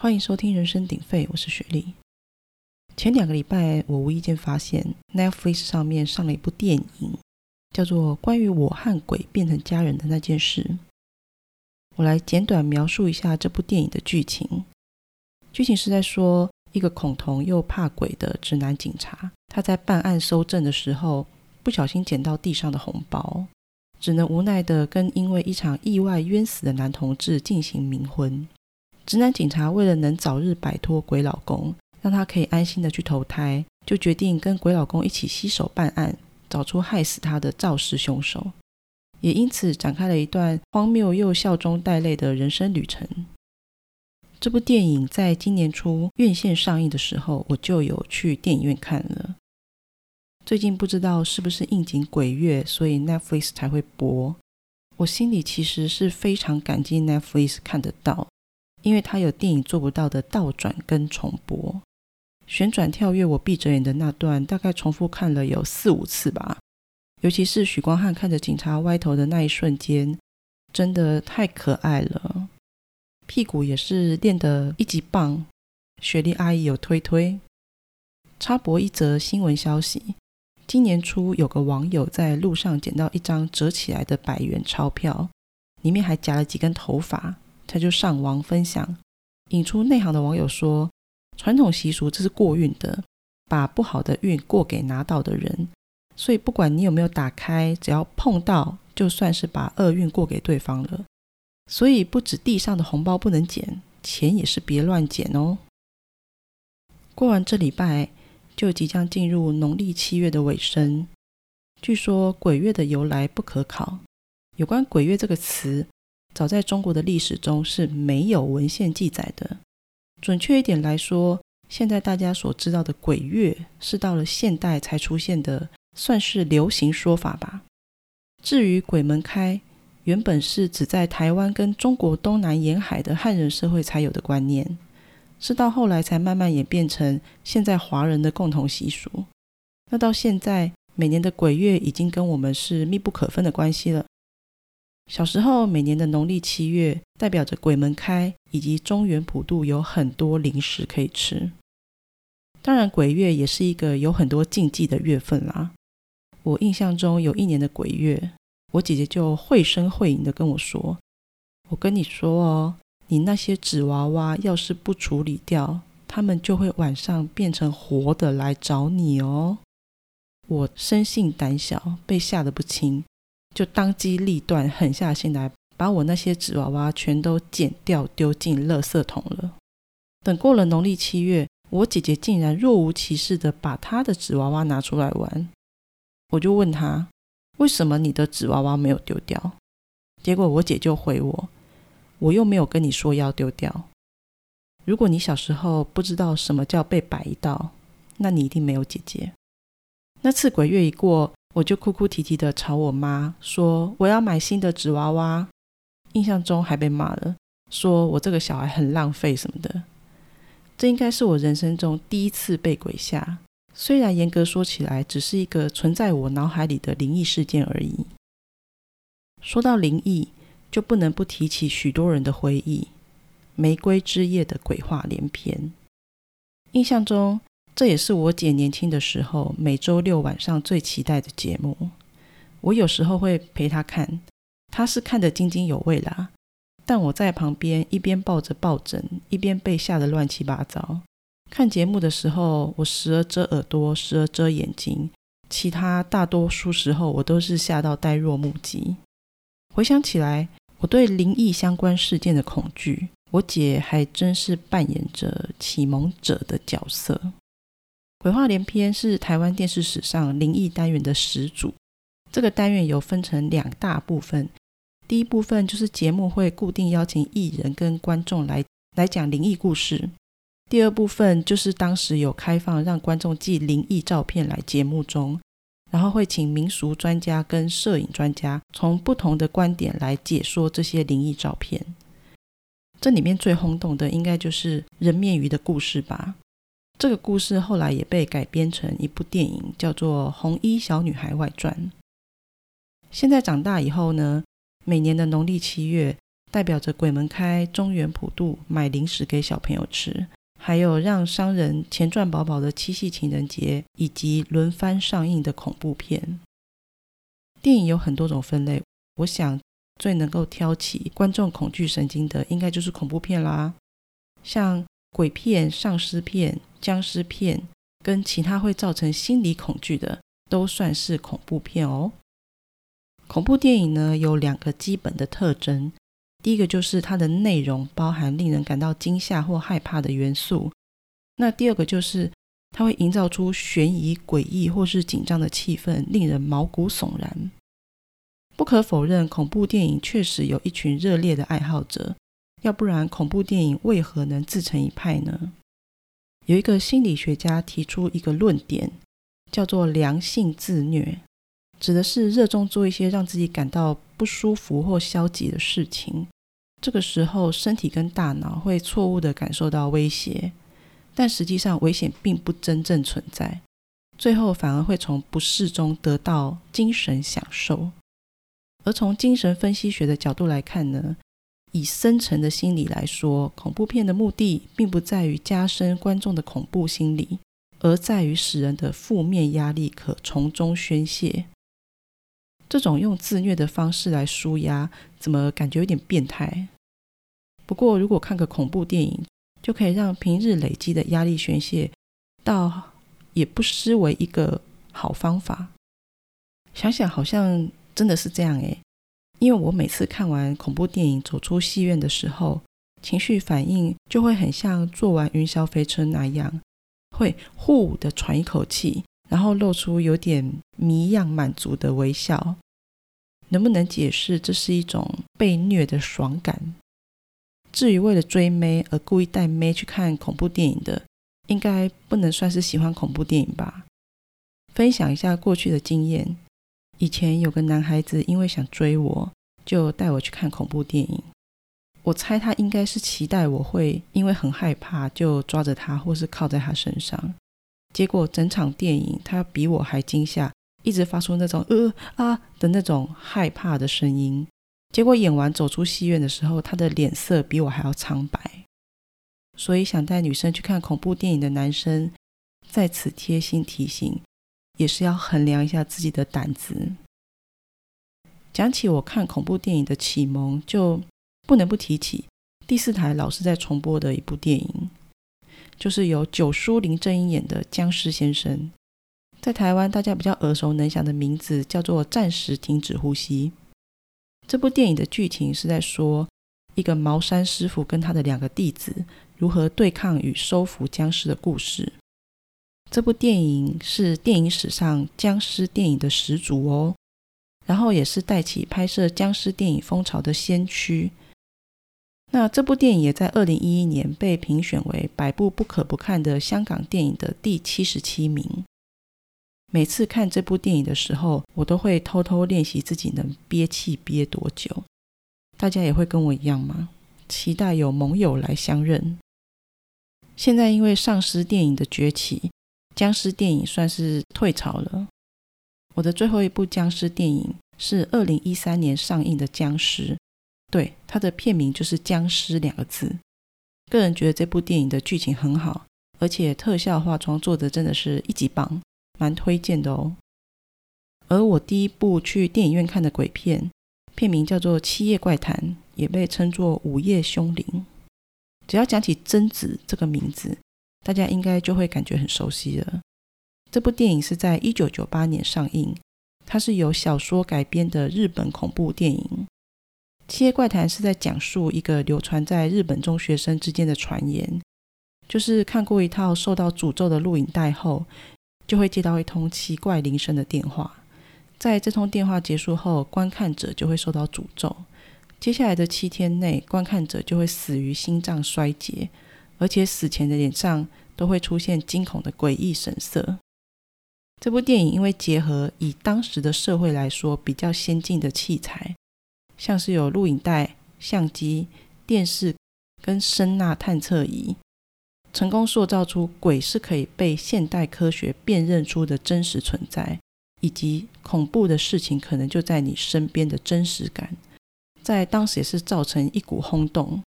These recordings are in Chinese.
欢迎收听《人声鼎沸》，我是雪莉。前两个礼拜，我无意间发现 Netflix 上面上了一部电影，叫做《关于我和鬼变成家人的那件事》。我来简短描述一下这部电影的剧情。剧情是在说，一个恐同又怕鬼的直男警察，他在办案搜证的时候，不小心捡到地上的红包，只能无奈的跟因为一场意外冤死的男同志进行冥婚。直男警察为了能早日摆脱鬼老公，让他可以安心的去投胎，就决定跟鬼老公一起携手办案，找出害死他的肇事凶手，也因此展开了一段荒谬又笑中带泪的人生旅程。这部电影在今年初院线上映的时候，我就有去电影院看了。最近不知道是不是应景鬼月，所以 Netflix 才会播。我心里其实是非常感激 Netflix 看得到。因为他有电影做不到的倒转跟重播，旋转跳跃，我闭着眼的那段大概重复看了有四五次吧。尤其是许光汉看着警察歪头的那一瞬间，真的太可爱了。屁股也是练得一级棒，雪莉阿姨有推推。插播一则新闻消息：今年初有个网友在路上捡到一张折起来的百元钞票，里面还夹了几根头发。他就上网分享，引出内行的网友说：“传统习俗这是过运的，把不好的运过给拿到的人，所以不管你有没有打开，只要碰到，就算是把厄运过给对方了。所以不止地上的红包不能捡，钱也是别乱捡哦。”过完这礼拜，就即将进入农历七月的尾声。据说鬼月的由来不可考，有关鬼月这个词。早在中国的历史中是没有文献记载的。准确一点来说，现在大家所知道的鬼月是到了现代才出现的，算是流行说法吧。至于鬼门开，原本是只在台湾跟中国东南沿海的汉人社会才有的观念，是到后来才慢慢演变成现在华人的共同习俗。那到现在，每年的鬼月已经跟我们是密不可分的关系了。小时候，每年的农历七月代表着鬼门开，以及中原普渡有很多零食可以吃。当然，鬼月也是一个有很多禁忌的月份啦。我印象中有一年的鬼月，我姐姐就绘声绘影的跟我说：“我跟你说哦，你那些纸娃娃要是不处理掉，他们就会晚上变成活的来找你哦。”我生性胆小，被吓得不轻。就当机立断，狠下心来，把我那些纸娃娃全都剪掉，丢进垃圾桶了。等过了农历七月，我姐姐竟然若无其事的把她的纸娃娃拿出来玩。我就问她，为什么你的纸娃娃没有丢掉？结果我姐就回我，我又没有跟你说要丢掉。如果你小时候不知道什么叫被摆一道，那你一定没有姐姐。那次鬼月一过。我就哭哭啼啼的朝我妈说：“我要买新的纸娃娃。”印象中还被骂了，说我这个小孩很浪费什么的。这应该是我人生中第一次被鬼吓，虽然严格说起来只是一个存在我脑海里的灵异事件而已。说到灵异，就不能不提起许多人的回忆《玫瑰之夜》的鬼话连篇。印象中。这也是我姐年轻的时候每周六晚上最期待的节目。我有时候会陪她看，她是看得津津有味啦。但我在旁边一边抱着抱枕，一边被吓得乱七八糟。看节目的时候，我时而遮耳朵，时而遮眼睛，其他大多数时候我都是吓到呆若木鸡。回想起来，我对灵异相关事件的恐惧，我姐还真是扮演着启蒙者的角色。鬼话连篇是台湾电视史上灵异单元的始祖。这个单元有分成两大部分，第一部分就是节目会固定邀请艺人跟观众来来讲灵异故事，第二部分就是当时有开放让观众寄灵异照片来节目中，然后会请民俗专家跟摄影专家从不同的观点来解说这些灵异照片。这里面最轰动的应该就是人面鱼的故事吧。这个故事后来也被改编成一部电影，叫做《红衣小女孩外传》。现在长大以后呢，每年的农历七月代表着鬼门开、中原普渡、买零食给小朋友吃，还有让商人钱赚饱饱的七夕情人节，以及轮番上映的恐怖片。电影有很多种分类，我想最能够挑起观众恐惧神经的，应该就是恐怖片啦。像鬼片、丧尸片、僵尸片，跟其他会造成心理恐惧的，都算是恐怖片哦。恐怖电影呢，有两个基本的特征。第一个就是它的内容包含令人感到惊吓或害怕的元素，那第二个就是它会营造出悬疑、诡异或是紧张的气氛，令人毛骨悚然。不可否认，恐怖电影确实有一群热烈的爱好者，要不然恐怖电影为何能自成一派呢？有一个心理学家提出一个论点，叫做良性自虐。指的是热衷做一些让自己感到不舒服或消极的事情，这个时候身体跟大脑会错误的感受到威胁，但实际上危险并不真正存在，最后反而会从不适中得到精神享受。而从精神分析学的角度来看呢，以深层的心理来说，恐怖片的目的并不在于加深观众的恐怖心理，而在于使人的负面压力可从中宣泄。这种用自虐的方式来舒压，怎么感觉有点变态？不过，如果看个恐怖电影，就可以让平日累积的压力宣泄，倒也不失为一个好方法。想想好像真的是这样诶，因为我每次看完恐怖电影走出戏院的时候，情绪反应就会很像做完云霄飞车那样，会呼的喘一口气。然后露出有点迷样满足的微笑，能不能解释这是一种被虐的爽感？至于为了追妹而故意带妹去看恐怖电影的，应该不能算是喜欢恐怖电影吧？分享一下过去的经验，以前有个男孩子因为想追我，就带我去看恐怖电影。我猜他应该是期待我会因为很害怕，就抓着他或是靠在他身上。结果整场电影，他比我还惊吓，一直发出那种呃啊的那种害怕的声音。结果演完走出戏院的时候，他的脸色比我还要苍白。所以想带女生去看恐怖电影的男生，在此贴心提醒，也是要衡量一下自己的胆子。讲起我看恐怖电影的启蒙，就不能不提起第四台老是在重播的一部电影。就是由九叔林正英演的《僵尸先生》，在台湾大家比较耳熟能详的名字叫做《暂时停止呼吸》。这部电影的剧情是在说一个茅山师傅跟他的两个弟子如何对抗与收服僵尸的故事。这部电影是电影史上僵尸电影的始祖哦，然后也是带起拍摄僵尸电影风潮的先驱。那这部电影也在二零一一年被评选为百部不可不看的香港电影的第七十七名。每次看这部电影的时候，我都会偷偷练习自己能憋气憋多久。大家也会跟我一样吗？期待有盟友来相认。现在因为丧尸电影的崛起，僵尸电影算是退潮了。我的最后一部僵尸电影是二零一三年上映的《僵尸》。对，它的片名就是“僵尸”两个字。个人觉得这部电影的剧情很好，而且特效化妆做的真的是一级棒，蛮推荐的哦。而我第一部去电影院看的鬼片，片名叫做《七夜怪谈》，也被称作《午夜凶铃》。只要讲起贞子这个名字，大家应该就会感觉很熟悉了。这部电影是在一九九八年上映，它是由小说改编的日本恐怖电影。《七夜怪谈》是在讲述一个流传在日本中学生之间的传言，就是看过一套受到诅咒的录影带后，就会接到一通奇怪铃声的电话。在这通电话结束后，观看者就会受到诅咒。接下来的七天内，观看者就会死于心脏衰竭，而且死前的脸上都会出现惊恐的诡异神色。这部电影因为结合以当时的社会来说比较先进的器材。像是有录影带、相机、电视跟声呐探测仪，成功塑造出鬼是可以被现代科学辨认出的真实存在，以及恐怖的事情可能就在你身边的真实感。在当时也是造成一股轰动。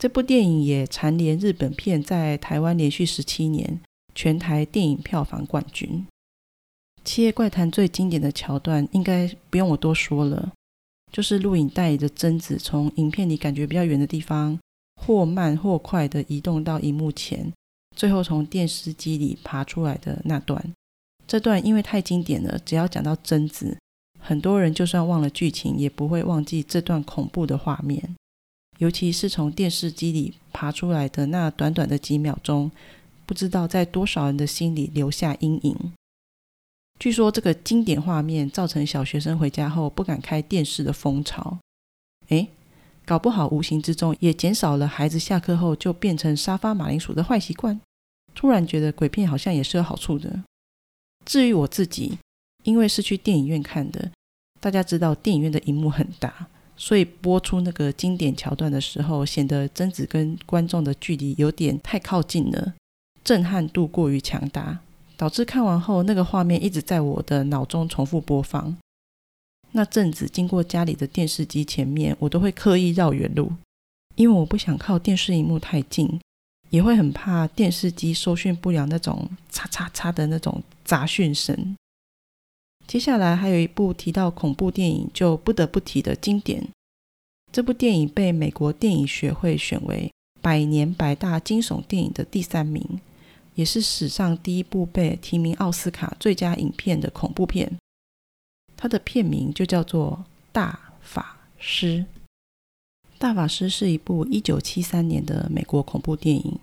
这部电影也蝉联日本片在台湾连续十七年全台电影票房冠军。《七夜怪谈》最经典的桥段，应该不用我多说了，就是录影带里的贞子从影片里感觉比较远的地方，或慢或快的移动到荧幕前，最后从电视机里爬出来的那段。这段因为太经典了，只要讲到贞子，很多人就算忘了剧情，也不会忘记这段恐怖的画面。尤其是从电视机里爬出来的那短短的几秒钟，不知道在多少人的心里留下阴影。据说这个经典画面造成小学生回家后不敢开电视的风潮。诶，搞不好无形之中也减少了孩子下课后就变成沙发马铃薯的坏习惯。突然觉得鬼片好像也是有好处的。至于我自己，因为是去电影院看的，大家知道电影院的荧幕很大。所以播出那个经典桥段的时候，显得贞子跟观众的距离有点太靠近了，震撼度过于强大，导致看完后那个画面一直在我的脑中重复播放。那阵子经过家里的电视机前面，我都会刻意绕远路，因为我不想靠电视荧幕太近，也会很怕电视机收讯不了那种“嚓嚓嚓”的那种杂讯声。接下来还有一部提到恐怖电影就不得不提的经典，这部电影被美国电影学会选为百年百大惊悚电影的第三名，也是史上第一部被提名奥斯卡最佳影片的恐怖片。它的片名就叫做《大法师》。《大法师》是一部一九七三年的美国恐怖电影。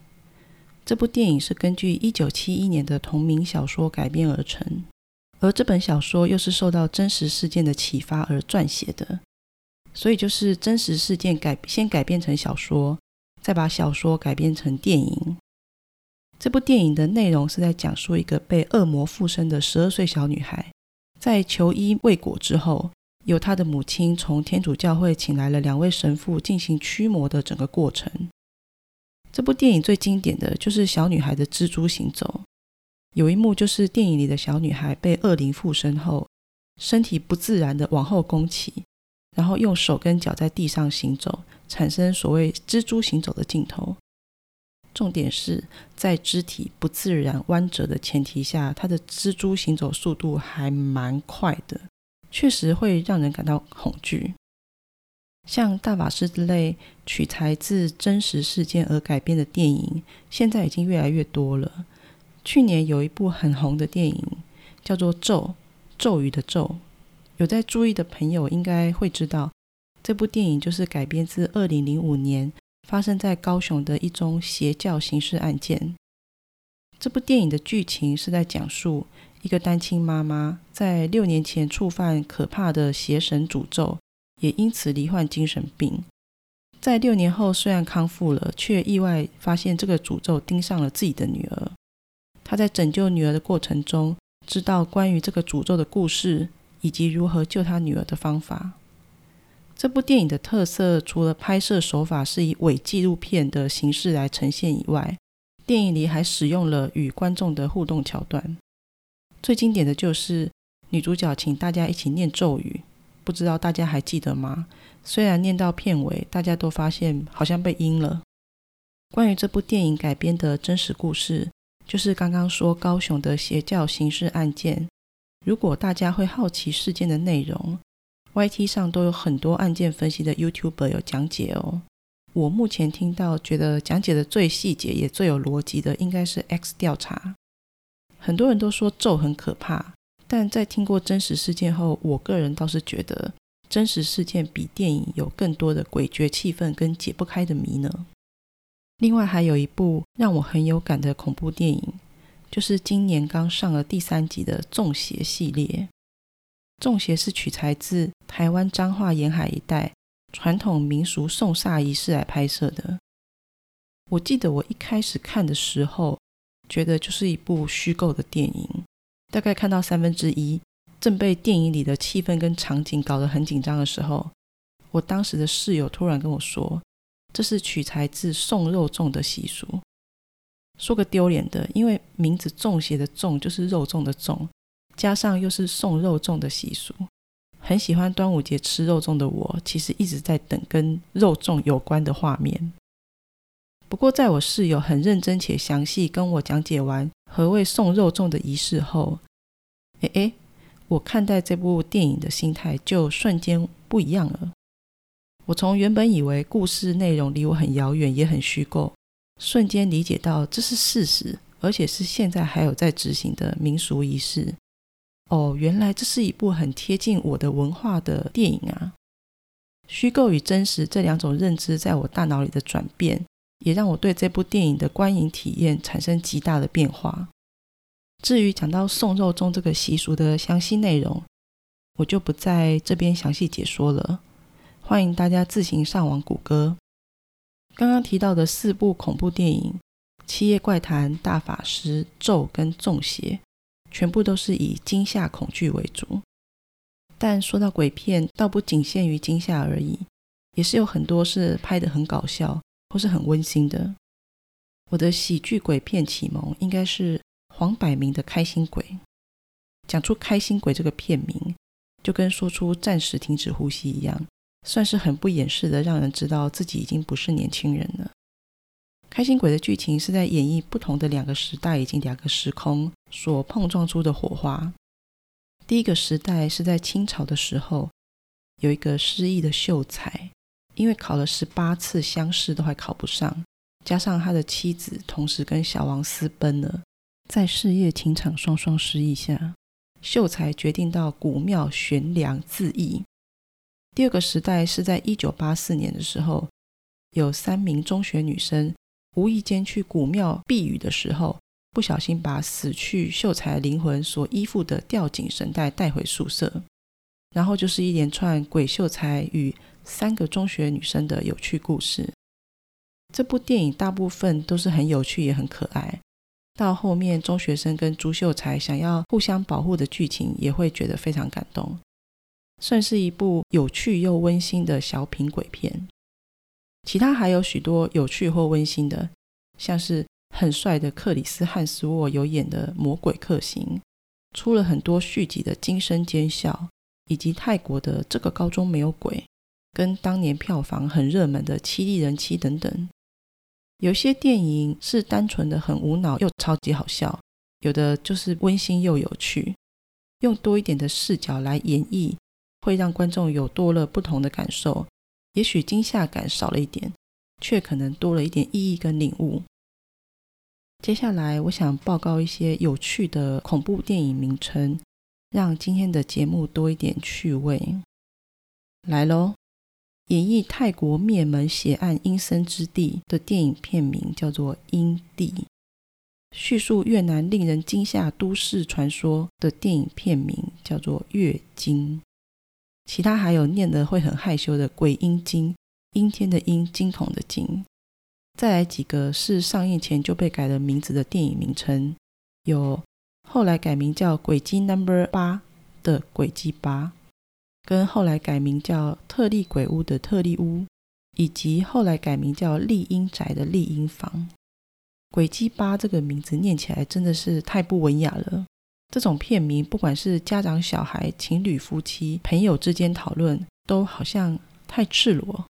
这部电影是根据一九七一年的同名小说改编而成。而这本小说又是受到真实事件的启发而撰写的，所以就是真实事件改先改编成小说，再把小说改编成电影。这部电影的内容是在讲述一个被恶魔附身的十二岁小女孩，在求医未果之后，由她的母亲从天主教会请来了两位神父进行驱魔的整个过程。这部电影最经典的就是小女孩的蜘蛛行走。有一幕就是电影里的小女孩被恶灵附身后，身体不自然的往后弓起，然后用手跟脚在地上行走，产生所谓蜘蛛行走的镜头。重点是在肢体不自然弯折的前提下，她的蜘蛛行走速度还蛮快的，确实会让人感到恐惧。像大法师之类取材自真实事件而改编的电影，现在已经越来越多了。去年有一部很红的电影，叫做《咒》，咒语的咒。有在注意的朋友应该会知道，这部电影就是改编自二零零五年发生在高雄的一宗邪教刑事案件。这部电影的剧情是在讲述一个单亲妈妈在六年前触犯可怕的邪神诅咒，也因此罹患精神病。在六年后虽然康复了，却意外发现这个诅咒盯上了自己的女儿。他在拯救女儿的过程中，知道关于这个诅咒的故事，以及如何救他女儿的方法。这部电影的特色，除了拍摄手法是以伪纪录片的形式来呈现以外，电影里还使用了与观众的互动桥段。最经典的就是女主角请大家一起念咒语，不知道大家还记得吗？虽然念到片尾，大家都发现好像被阴了。关于这部电影改编的真实故事。就是刚刚说高雄的邪教刑事案件，如果大家会好奇事件的内容，YT 上都有很多案件分析的 YouTuber 有讲解哦。我目前听到觉得讲解的最细节也最有逻辑的，应该是 X 调查。很多人都说咒很可怕，但在听过真实事件后，我个人倒是觉得真实事件比电影有更多的诡谲气氛跟解不开的谜呢。另外还有一部让我很有感的恐怖电影，就是今年刚上了第三集的《中邪》系列。《中邪》是取材自台湾彰化沿海一带传统民俗送煞仪式来拍摄的。我记得我一开始看的时候，觉得就是一部虚构的电影。大概看到三分之一，正被电影里的气氛跟场景搞得很紧张的时候，我当时的室友突然跟我说。这是取材自送肉粽的习俗。说个丢脸的，因为名字“粽邪”的“粽”就是肉粽的“粽”，加上又是送肉粽的习俗，很喜欢端午节吃肉粽的我，其实一直在等跟肉粽有关的画面。不过，在我室友很认真且详细跟我讲解完何谓送肉粽的仪式后，哎哎，我看待这部电影的心态就瞬间不一样了。我从原本以为故事内容离我很遥远，也很虚构，瞬间理解到这是事实，而且是现在还有在执行的民俗仪式。哦，原来这是一部很贴近我的文化的电影啊！虚构与真实这两种认知在我大脑里的转变。也让我对这部电影的观影体验产生极大的变化。至于讲到送肉粽这个习俗的详细内容，我就不在这边详细解说了，欢迎大家自行上网谷歌。刚刚提到的四部恐怖电影《七夜怪谈》《大法师》《咒》跟《中邪》，全部都是以惊吓恐惧为主。但说到鬼片，倒不仅限于惊吓而已，也是有很多是拍得很搞笑。或是很温馨的。我的喜剧鬼片启蒙应该是黄百鸣的《开心鬼》。讲出《开心鬼》这个片名，就跟说出“暂时停止呼吸”一样，算是很不掩饰的，让人知道自己已经不是年轻人了。《开心鬼》的剧情是在演绎不同的两个时代以及两个时空所碰撞出的火花。第一个时代是在清朝的时候，有一个失忆的秀才。因为考了十八次乡试都还考不上，加上他的妻子同时跟小王私奔了，在事业情场双双失意下，秀才决定到古庙悬梁自缢。第二个时代是在一九八四年的时候，有三名中学女生无意间去古庙避雨的时候，不小心把死去秀才灵魂所依附的吊颈绳带带回宿舍，然后就是一连串鬼秀才与。三个中学女生的有趣故事。这部电影大部分都是很有趣也很可爱。到后面，中学生跟朱秀才想要互相保护的剧情，也会觉得非常感动，算是一部有趣又温馨的小品鬼片。其他还有许多有趣或温馨的，像是很帅的克里斯汉斯沃有演的《魔鬼克星》，出了很多续集的《惊声尖笑》，以及泰国的《这个高中没有鬼》。跟当年票房很热门的《七力人妻》等等，有些电影是单纯的很无脑又超级好笑，有的就是温馨又有趣，用多一点的视角来演绎，会让观众有多了不同的感受。也许惊吓感少了一点，却可能多了一点意义跟领悟。接下来，我想报告一些有趣的恐怖电影名称，让今天的节目多一点趣味。来喽！演绎泰国灭门血案阴森之地的电影片名叫做《阴地》，叙述越南令人惊吓都市传说的电影片名叫做《月经》。其他还有念的会很害羞的《鬼阴经》，阴天的阴，惊恐的惊。再来几个是上映前就被改了名字的电影名称，有后来改名叫《鬼机 Number 八》的《鬼机八》。跟后来改名叫特利鬼屋的特利屋，以及后来改名叫丽英宅的丽英房，鬼机八这个名字念起来真的是太不文雅了。这种片名，不管是家长、小孩、情侣、夫妻、朋友之间讨论，都好像太赤裸。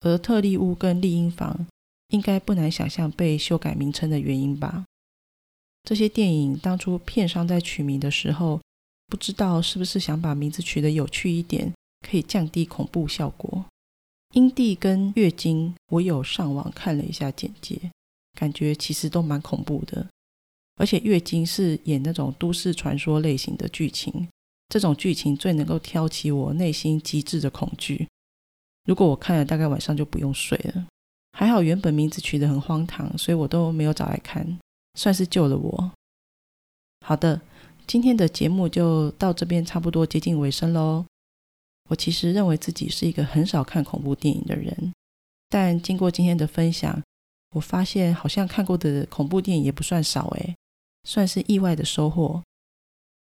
而特利屋跟丽英房，应该不难想象被修改名称的原因吧？这些电影当初片商在取名的时候。不知道是不是想把名字取得有趣一点，可以降低恐怖效果。阴蒂跟月经，我有上网看了一下简介，感觉其实都蛮恐怖的。而且月经是演那种都市传说类型的剧情，这种剧情最能够挑起我内心极致的恐惧。如果我看了，大概晚上就不用睡了。还好原本名字取得很荒唐，所以我都没有找来看，算是救了我。好的。今天的节目就到这边，差不多接近尾声喽。我其实认为自己是一个很少看恐怖电影的人，但经过今天的分享，我发现好像看过的恐怖电影也不算少诶，算是意外的收获。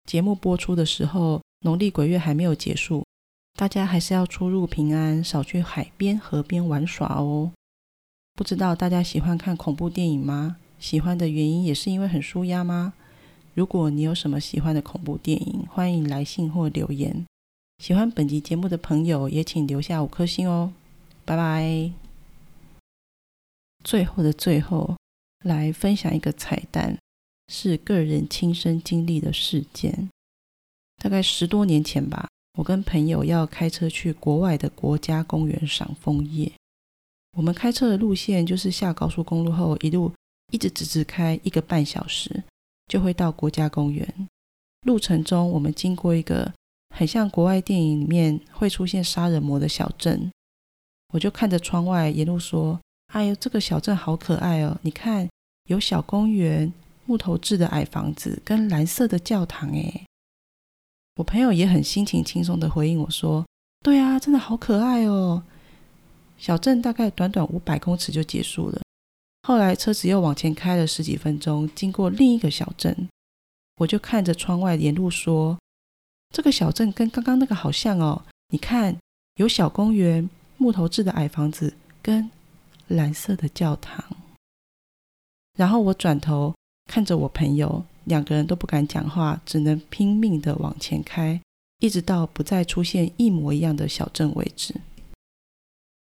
节目播出的时候，农历鬼月还没有结束，大家还是要出入平安，少去海边、河边玩耍哦。不知道大家喜欢看恐怖电影吗？喜欢的原因也是因为很舒压吗？如果你有什么喜欢的恐怖电影，欢迎来信或留言。喜欢本集节目的朋友也请留下五颗星哦，拜拜。最后的最后，来分享一个彩蛋，是个人亲身经历的事件。大概十多年前吧，我跟朋友要开车去国外的国家公园赏枫叶。我们开车的路线就是下高速公路后，一路一直直直开一个半小时，就会到国家公园。路程中，我们经过一个很像国外电影里面会出现杀人魔的小镇，我就看着窗外，沿路说：“哎呦，这个小镇好可爱哦！你看，有小公园、木头制的矮房子跟蓝色的教堂。”哎。我朋友也很心情轻松的回应我说：“对啊，真的好可爱哦。”小镇大概短短五百公尺就结束了。后来车子又往前开了十几分钟，经过另一个小镇，我就看着窗外沿路说：“这个小镇跟刚刚那个好像哦，你看有小公园、木头制的矮房子跟蓝色的教堂。”然后我转头看着我朋友。两个人都不敢讲话，只能拼命的往前开，一直到不再出现一模一样的小镇为止。